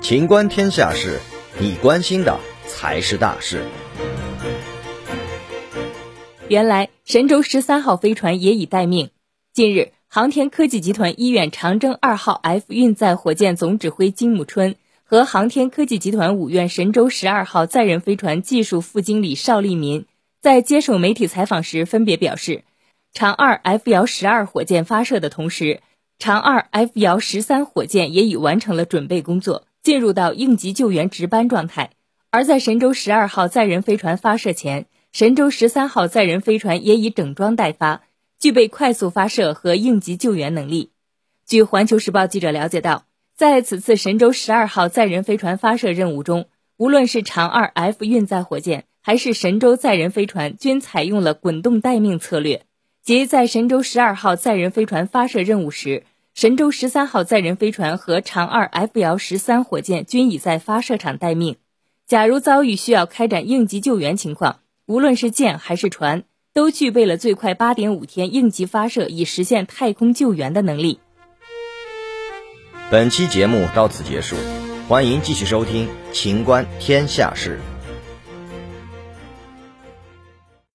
情观天下事，你关心的才是大事。原来神舟十三号飞船也已待命。近日，航天科技集团医院长征二号 F 运载火箭总指挥金木春和航天科技集团五院神舟十二号载人飞船技术副经理邵立民在接受媒体采访时分别表示，长二 F 遥十二火箭发射的同时，长二 F 遥十三火箭也已完成了准备工作，进入到应急救援值班状态。而在神舟十二号载人飞船发射前，神舟十三号载人飞船也已整装待发，具备快速发射和应急救援能力。据环球时报记者了解到，在此次神舟十二号载人飞船发射任务中，无论是长二 F 运载火箭还是神舟载人飞船，均采用了滚动待命策略，即在神舟十二号载人飞船发射任务时，神舟十三号载人飞船和长二 F 遥十三火箭均已在发射场待命。假如遭遇需要开展应急救援情况，无论是舰还是船，都具备了最快八点五天应急发射，以实现太空救援的能力。本期节目到此结束，欢迎继续收听《秦观天下事》。